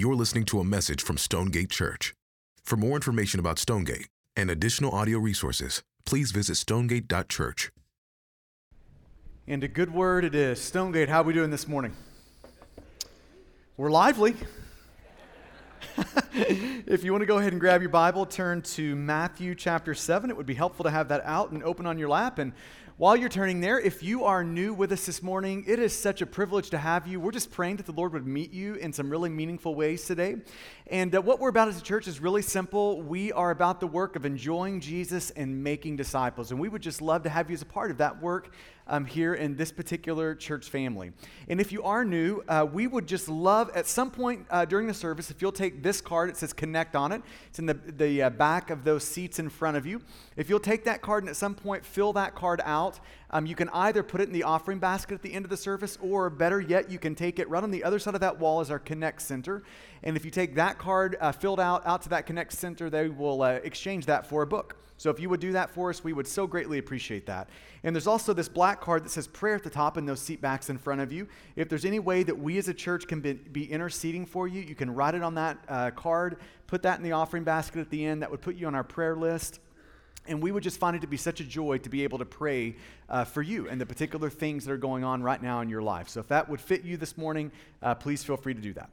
You're listening to a message from Stonegate Church. For more information about Stonegate and additional audio resources, please visit stonegate.church. And a good word it is. Stonegate, how are we doing this morning? We're lively. if you want to go ahead and grab your Bible, turn to Matthew chapter 7. It would be helpful to have that out and open on your lap. And while you're turning there, if you are new with us this morning, it is such a privilege to have you. We're just praying that the Lord would meet you in some really meaningful ways today. And uh, what we're about as a church is really simple. We are about the work of enjoying Jesus and making disciples. And we would just love to have you as a part of that work um, here in this particular church family. And if you are new, uh, we would just love at some point uh, during the service, if you'll take this card, it says connect on it. It's in the, the uh, back of those seats in front of you. If you'll take that card and at some point fill that card out, um, you can either put it in the offering basket at the end of the service, or better yet, you can take it right on the other side of that wall is our Connect Center. And if you take that card uh, filled out out to that Connect Center, they will uh, exchange that for a book. So if you would do that for us, we would so greatly appreciate that. And there's also this black card that says prayer at the top and those seat backs in front of you. If there's any way that we as a church can be, be interceding for you, you can write it on that uh, card, put that in the offering basket at the end. That would put you on our prayer list. And we would just find it to be such a joy to be able to pray uh, for you and the particular things that are going on right now in your life. So if that would fit you this morning, uh, please feel free to do that.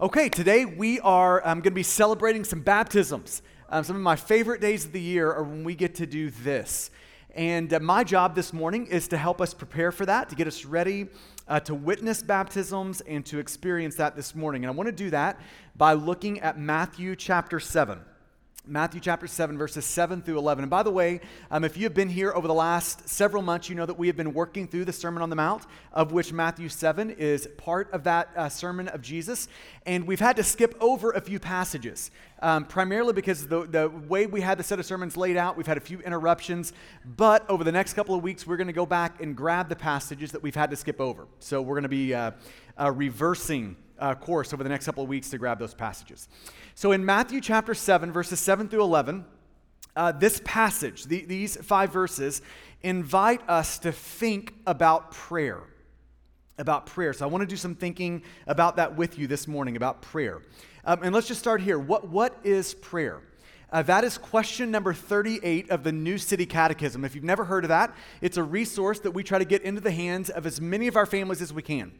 Okay, today we are um, going to be celebrating some baptisms. Um, some of my favorite days of the year are when we get to do this. And uh, my job this morning is to help us prepare for that, to get us ready uh, to witness baptisms and to experience that this morning. And I want to do that by looking at Matthew chapter 7. Matthew chapter 7, verses 7 through 11. And by the way, um, if you have been here over the last several months, you know that we have been working through the Sermon on the Mount, of which Matthew 7 is part of that uh, sermon of Jesus. And we've had to skip over a few passages, um, primarily because the, the way we had the set of sermons laid out, we've had a few interruptions. But over the next couple of weeks, we're going to go back and grab the passages that we've had to skip over. So we're going to be uh, uh, reversing uh, course over the next couple of weeks to grab those passages. So in Matthew chapter 7, verses 7 through 11, uh, this passage, the, these five verses, invite us to think about prayer. About prayer. So I want to do some thinking about that with you this morning, about prayer. Um, and let's just start here. What, what is prayer? Uh, that is question number 38 of the New City Catechism. If you've never heard of that, it's a resource that we try to get into the hands of as many of our families as we can.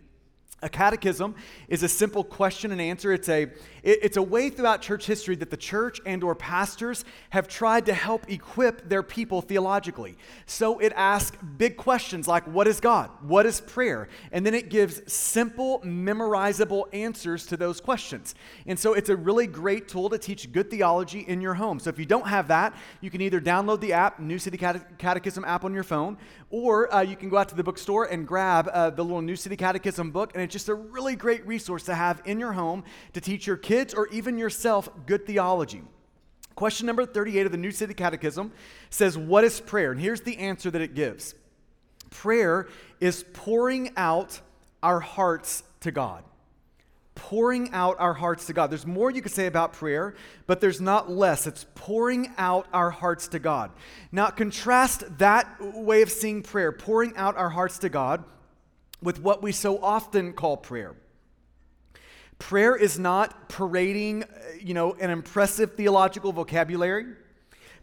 A catechism is a simple question and answer. It's a, it's a way throughout church history that the church and or pastors have tried to help equip their people theologically. So it asks big questions like, what is God? What is prayer? And then it gives simple, memorizable answers to those questions. And so it's a really great tool to teach good theology in your home. So if you don't have that, you can either download the app, New City Catechism app on your phone, or uh, you can go out to the bookstore and grab uh, the little New City Catechism book, and it's just a really great resource to have in your home to teach your kids or even yourself good theology. Question number 38 of the New City Catechism says, What is prayer? And here's the answer that it gives Prayer is pouring out our hearts to God pouring out our hearts to God. There's more you could say about prayer, but there's not less. It's pouring out our hearts to God. Now, contrast that way of seeing prayer, pouring out our hearts to God, with what we so often call prayer. Prayer is not parading, you know, an impressive theological vocabulary.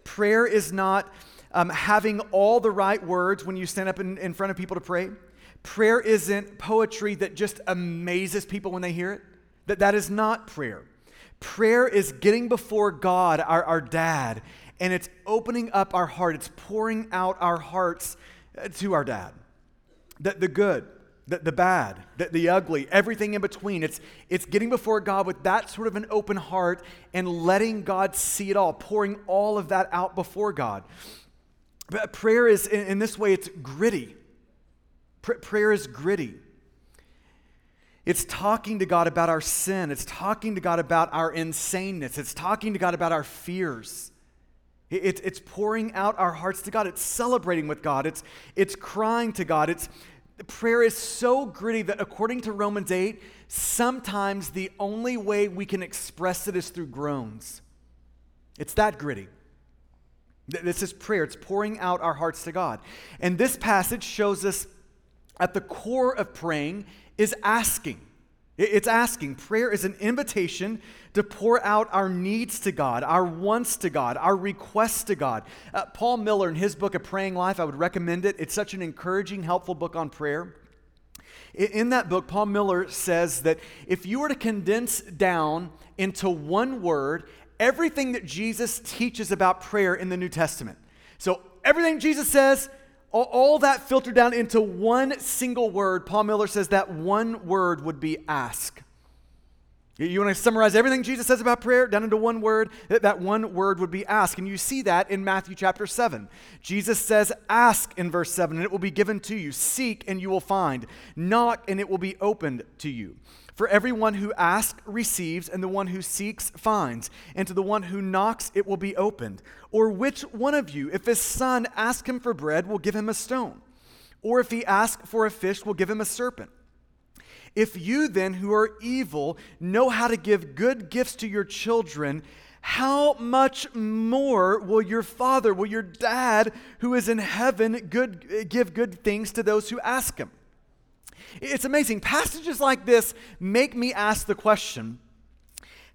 Prayer is not um, having all the right words when you stand up in, in front of people to pray. Prayer isn't poetry that just amazes people when they hear it. That, that is not prayer. Prayer is getting before God, our, our dad, and it's opening up our heart. It's pouring out our hearts uh, to our dad. The, the good, the, the bad, the, the ugly, everything in between. It's, it's getting before God with that sort of an open heart and letting God see it all, pouring all of that out before God. But prayer is, in, in this way, it's gritty. Pr- prayer is gritty. It's talking to God about our sin. It's talking to God about our insaneness. It's talking to God about our fears. It, it's pouring out our hearts to God. It's celebrating with God. It's, it's crying to God. It's, prayer is so gritty that according to Romans 8, sometimes the only way we can express it is through groans. It's that gritty. This is prayer. It's pouring out our hearts to God. And this passage shows us at the core of praying is asking. It's asking. Prayer is an invitation to pour out our needs to God, our wants to God, our requests to God. Uh, Paul Miller, in his book, A Praying Life, I would recommend it. It's such an encouraging, helpful book on prayer. In that book, Paul Miller says that if you were to condense down into one word everything that Jesus teaches about prayer in the New Testament, so everything Jesus says, all, all that filtered down into one single word, Paul Miller says that one word would be ask. You want to summarize everything Jesus says about prayer down into one word? That, one word would be ask. And you see that in Matthew chapter 7. Jesus says, Ask in verse 7, and it will be given to you. Seek, and you will find. Knock, and it will be opened to you. For everyone who asks receives, and the one who seeks finds, and to the one who knocks it will be opened. Or which one of you, if his son asks him for bread, will give him a stone? Or if he asks for a fish, will give him a serpent? If you then, who are evil, know how to give good gifts to your children, how much more will your father, will your dad who is in heaven good, give good things to those who ask him? It's amazing. Passages like this make me ask the question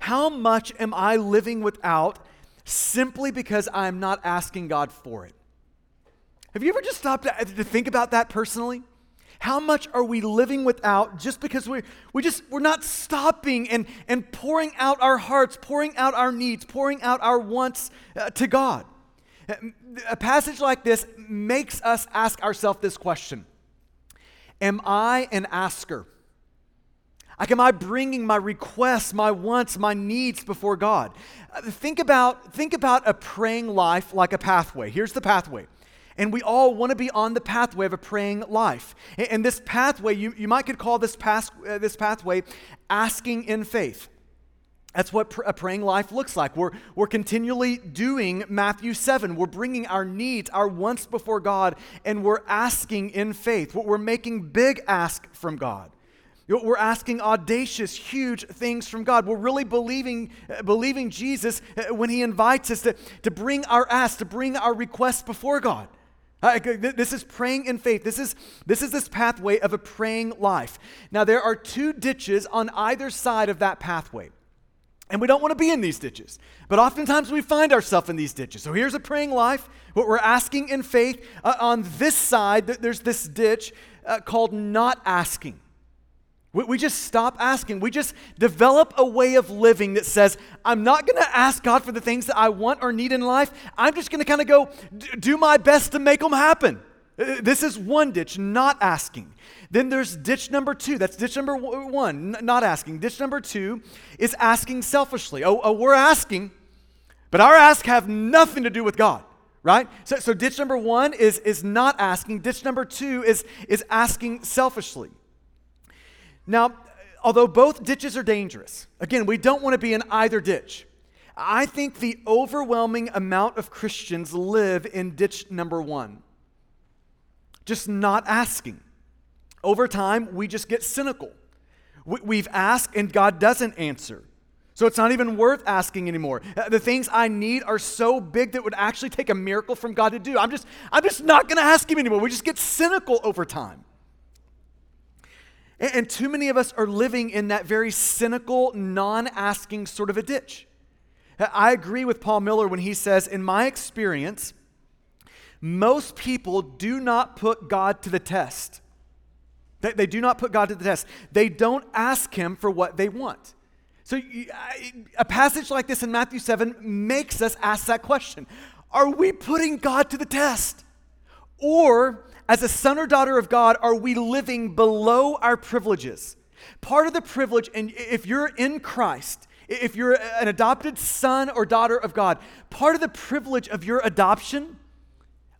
how much am I living without simply because I'm not asking God for it? Have you ever just stopped to think about that personally? How much are we living without just because we, we just, we're not stopping and, and pouring out our hearts, pouring out our needs, pouring out our wants uh, to God? A passage like this makes us ask ourselves this question Am I an asker? Like, am I bringing my requests, my wants, my needs before God? Uh, think about, think about a praying life like a pathway. Here's the pathway. And we all want to be on the pathway of a praying life. And this pathway, you, you might could call this, path, uh, this pathway asking in faith. That's what a praying life looks like. We're, we're continually doing Matthew 7. We're bringing our needs, our wants before God, and we're asking in faith. What we're making big ask from God. We're asking audacious, huge things from God. We're really believing, uh, believing Jesus uh, when He invites us to, to bring our ask, to bring our requests before God. This is praying in faith. This is, this is this pathway of a praying life. Now, there are two ditches on either side of that pathway. And we don't want to be in these ditches. But oftentimes we find ourselves in these ditches. So here's a praying life. What we're asking in faith. Uh, on this side, there's this ditch uh, called not asking. We, we just stop asking. We just develop a way of living that says, I'm not going to ask God for the things that I want or need in life. I'm just going to kind of go do my best to make them happen. Uh, this is one ditch, not asking. Then there's ditch number two. That's ditch number one, not asking. Ditch number two is asking selfishly. Oh, oh we're asking, but our ask have nothing to do with God right so, so ditch number one is, is not asking ditch number two is, is asking selfishly now, although both ditches are dangerous, again, we don't want to be in either ditch. I think the overwhelming amount of Christians live in ditch number one, just not asking. Over time, we just get cynical. We've asked and God doesn't answer. So it's not even worth asking anymore. Uh, the things I need are so big that would actually take a miracle from God to do. I'm just, I'm just not going to ask Him anymore. We just get cynical over time. And, too many of us are living in that very cynical, non asking sort of a ditch. I agree with Paul Miller when he says, in my experience, most people do not put God to the test. They, they do not put God to the test. They don't ask Him for what they want. So, a passage like this in Matthew 7 makes us ask that question Are we putting God to the test? Or as a son or daughter of God, are we living below our privileges? Part of the privilege, and if you're in Christ, if you're an adopted son or daughter of God, part of the privilege of your adoption,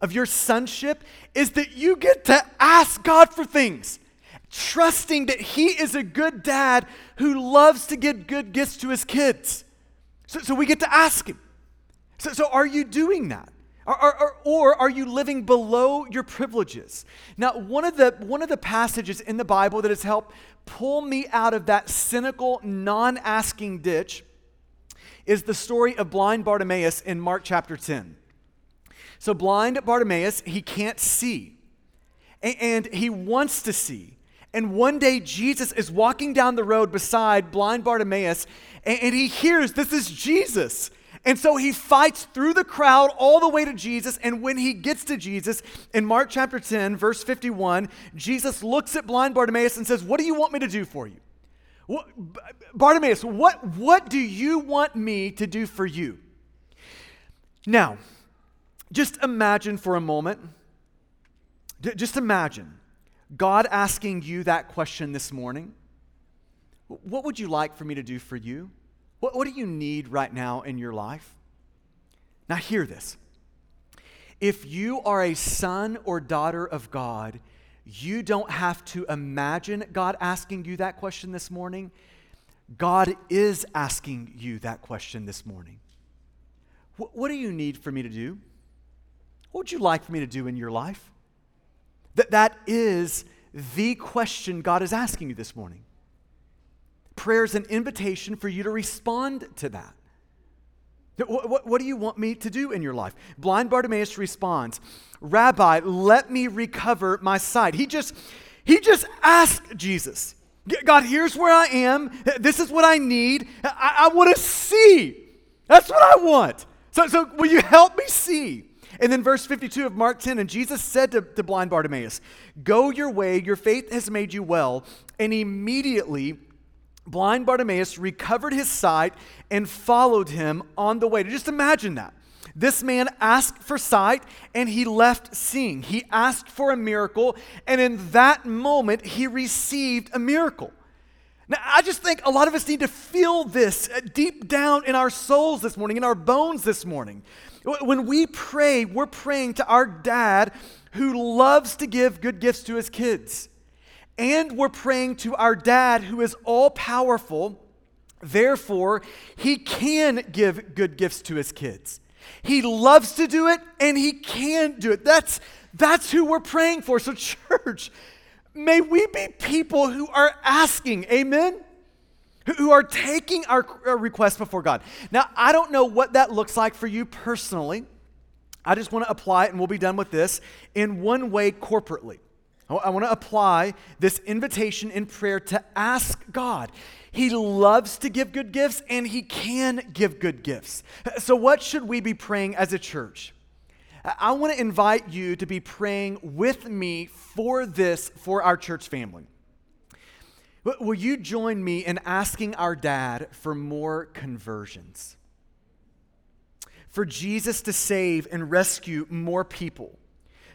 of your sonship, is that you get to ask God for things, trusting that He is a good dad who loves to give good gifts to his kids. So, so we get to ask Him. So, so are you doing that? Or, or, or, are you living below your privileges? Now, one of, the, one of the passages in the Bible that has helped pull me out of that cynical, non asking ditch is the story of blind Bartimaeus in Mark chapter 10. So, blind Bartimaeus, he can't see, and he wants to see. And one day, Jesus is walking down the road beside blind Bartimaeus, and, and, he hears this is Jesus. And so he fights through the crowd all the way to Jesus. And when he gets to Jesus, in Mark chapter 10, verse 51, Jesus looks at blind Bartimaeus and says, What do you want me to do for you? What, Bartimaeus, what, what do you want me to do for you? Now, just imagine for a moment, just imagine God asking you that question this morning. What would you like for me to do for you? What, what do you need right now in your life? Now, hear this. If you are a son or daughter of God, you don't have to imagine God asking you that question this morning. God is asking you that question this morning. What, what do you need for me to do? What would you like for me to do in your life? That, that is the question God is asking you this morning. Prayer is an invitation for you to respond to that. What, what, what, do you want me to do in your life? Blind Bartimaeus responds, Rabbi, let me recover my sight. He just, he just asked Jesus, God, here's where I am. This is what I need. I, I want to see. That's what I want. So, so will you help me see? And then verse 52 of Mark 10, and Jesus said to, to blind Bartimaeus, Go your way, your faith has made you well. And immediately blind Bartimaeus recovered his sight and followed him on the way. Just imagine that. This man asked for sight and he left seeing. He asked for a miracle, and in that moment, he received a miracle. Now, I just think a lot of us need to feel this deep down in our souls this morning, in our bones this morning. When we pray, we're praying to our dad who loves to give good gifts to his kids. And we're praying to our dad who is all powerful. Therefore, he can give good gifts to his kids. He loves to do it and he can do it. That's, that's who we're praying for. So, church, may we be people who are asking, amen? Who are taking our, request before God. Now, I don't know what that looks like for you personally. I just want to apply it, and we'll be done with this in one way corporately. I want to apply this invitation in prayer to ask God. He loves to give good gifts and he can give good gifts. So, what should we be praying as a church? I want to invite you to be praying with me for this for our church family. Will you join me in asking our dad for more conversions? For Jesus to save and rescue more people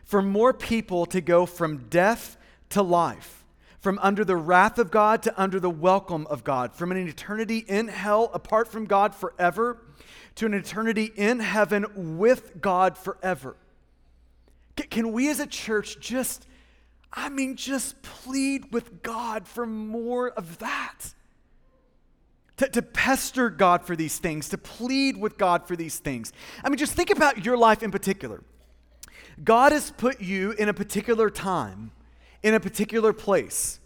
for more people to go from death to life, from under the wrath of God to under the welcome of God, from an eternity in hell apart from God forever to an eternity in heaven with God forever. Can we as a church just, I mean, just plead with God for more of that? To, to, pester God for these things, to plead with God for these things. I mean, just think about your life in particular. God has put you in a particular time, in a particular place.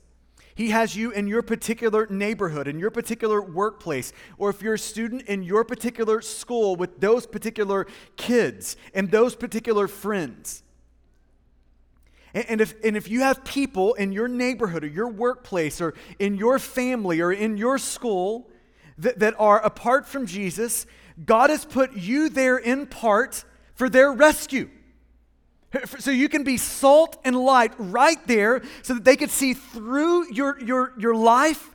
He has you in your particular neighborhood, in your particular workplace, or if you're a student in your particular school with those particular kids and those particular friends. And if, and if you have people in your neighborhood or your workplace or in your family or in your school that, that are apart from Jesus, God has put you there in part for their rescue. So you can be salt and light right there so that they could see through your, your, your life.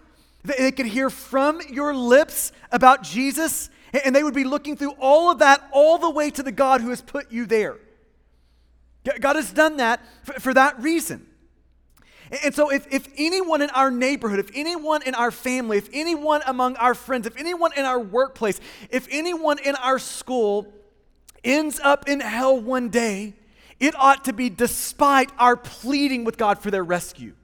They could hear from your lips about Jesus. And they would be looking through all of that all the way to the God who has put you there. God has done that for, for that reason. And so, if, if anyone in our neighborhood, if anyone in our family, if anyone among our friends, if anyone in our workplace, if anyone in our school ends up in hell one day, it ought to be despite our pleading with God for their rescue.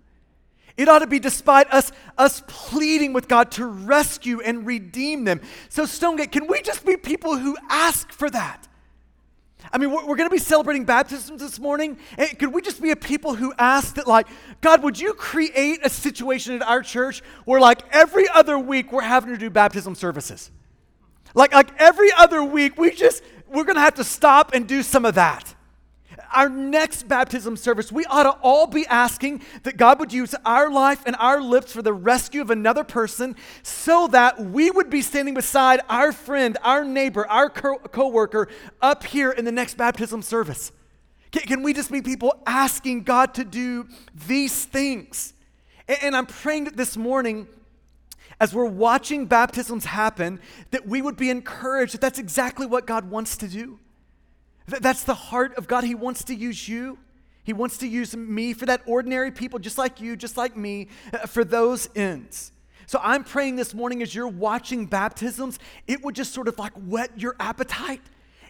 It ought to be despite us, us pleading with God to rescue and redeem them. So, Stonegate, can we just be people who ask for that? I mean, we're, going to be celebrating baptisms this morning. Could we just be a people who ask that, like, God, would you create a situation at our church where, like, every other week we're having to do baptism services? Like, like every other week, we just, we're going to have to stop and do some of that. Our next baptism service, we ought to all be asking that God would use our life and our lips for the rescue of another person so that we would be standing beside our friend, our neighbor, our co worker up here in the next baptism service. Can, can we just be people asking God to do these things? And, and I'm praying that this morning as we're watching baptisms happen, that we would be encouraged that that's exactly what God wants to do. That's the heart of God. He wants to use you. He wants to use me for that ordinary people, just like you, just like me, uh, for those ends. So I'm praying this morning as you're watching baptisms, it would just sort of like whet your appetite.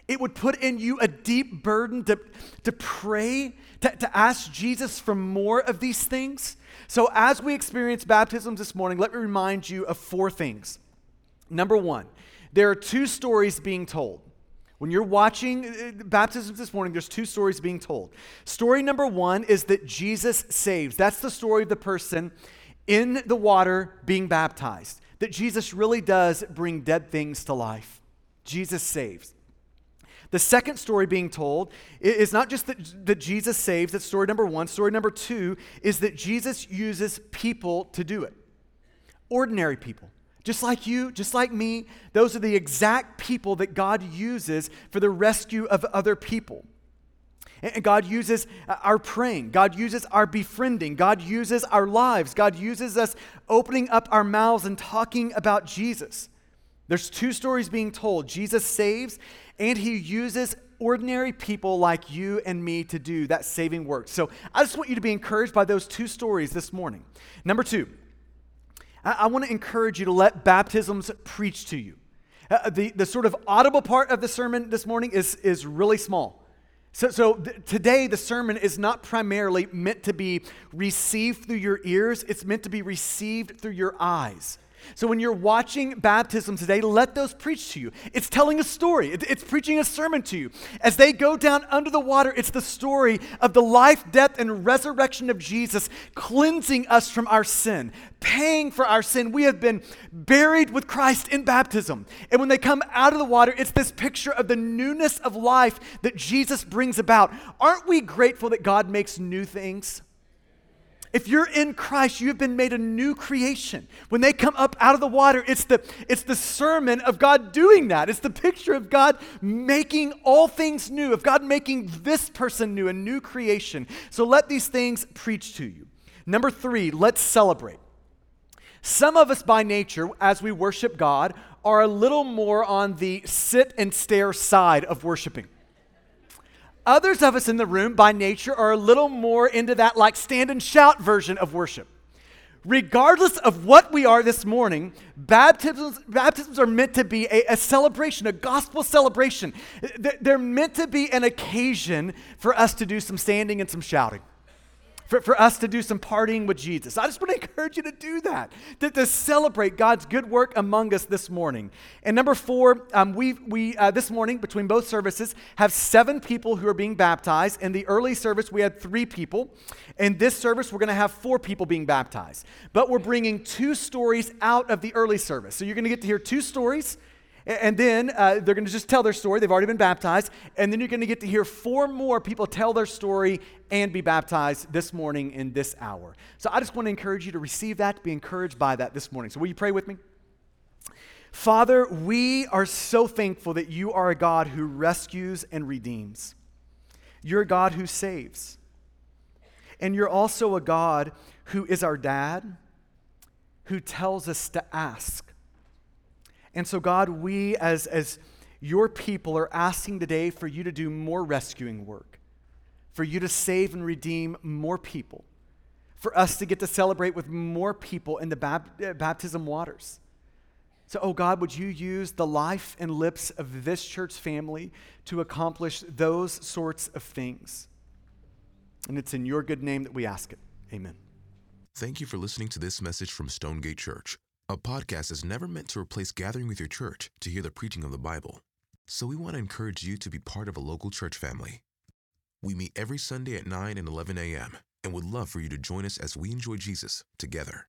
It would put in you a deep burden to, to pray, to, to ask Jesus for more of these things. So as we experience baptisms this morning, let me remind you of four things. Number one, there are two stories being told. When you're watching uh, baptisms this morning, there's two stories being told. Story number one is that Jesus saves. That's the story of the person in the water being baptized. That Jesus really does bring dead things to life. Jesus saves. The second story being told is not just that, that Jesus saves, that's story number one. Story number two is that Jesus uses people to do it. Ordinary people. Just like you, just like me, those are the exact people that God uses for the rescue of other people. And God uses uh, our praying. God uses our befriending. God uses our lives. God uses us opening up our mouths and talking about Jesus. There's two stories being told Jesus saves, and he uses ordinary people like you and me to do that saving work. So I just want you to be encouraged by those two stories this morning. Number two, I, I want to encourage you to let baptisms preach to you. Uh, the, the sort of audible part of the sermon this morning is, is really small. So, so th- today, the sermon is not primarily meant to be received through your ears, it's meant to be received through your eyes. So when you're watching baptism today, let those preach to you. It's telling a story, it's preaching a sermon to you. As they go down under the water, it's the story of the life, death, and resurrection of Jesus, cleansing us from our sin, paying for our sin. We have been buried with Christ in baptism. And when they come out of the water, it's this picture of the newness of life that Jesus brings about. Aren't we grateful that God makes new things? If you're in Christ, you have been made a new creation. When they come up out of the water, it's the, it's the sermon of God doing that. It's the picture of God making all things new, of God making this person new, a new creation. So let these things preach to you. Number three, let's celebrate. Some of us, by nature, as we worship God, are a little more on the sit and stare side of worshiping. Others of us in the room, by nature, are a little more into that like stand and shout version of worship. Regardless of what we are this morning, baptisms, baptisms are meant to be a, a celebration, a gospel celebration. They're meant to be an occasion for us to do some standing and some shouting for, for us to do some partying with Jesus. I just want to encourage you to do that, to, to celebrate God's good work among us this morning. And number four, um, we, we uh, this morning, between both services, have seven people who are being baptized. In the early service, we had three people. In this service, we're going to have four people being baptized. But we're bringing two stories out of the early service. So you're going to get to hear two stories and then uh, they're going to just tell their story. They've already been baptized. And then you're going to get to hear four more people tell their story and be baptized this morning in this hour. So I just want to encourage you to receive that, to be encouraged by that this morning. So will you pray with me? Father, we are so thankful that you are a God who rescues and redeems. You're a God who saves. And you're also a God who is our dad, who tells us to ask and so, God, we as, as your people are asking today for you to do more rescuing work, for you to save and redeem more people, for us to get to celebrate with more people in the bap- uh, baptism waters. So, oh God, would you use the life and lips of this church family to accomplish those sorts of things? And it's in your good name that we ask it. Amen. Thank you for listening to this message from Stonegate Church. A podcast is never meant to replace gathering with your church to hear the preaching of the Bible. So we want to encourage you to be part of a local church family. We meet every Sunday at 9 and 11 a.m. and would love for you to join us as we enjoy Jesus together.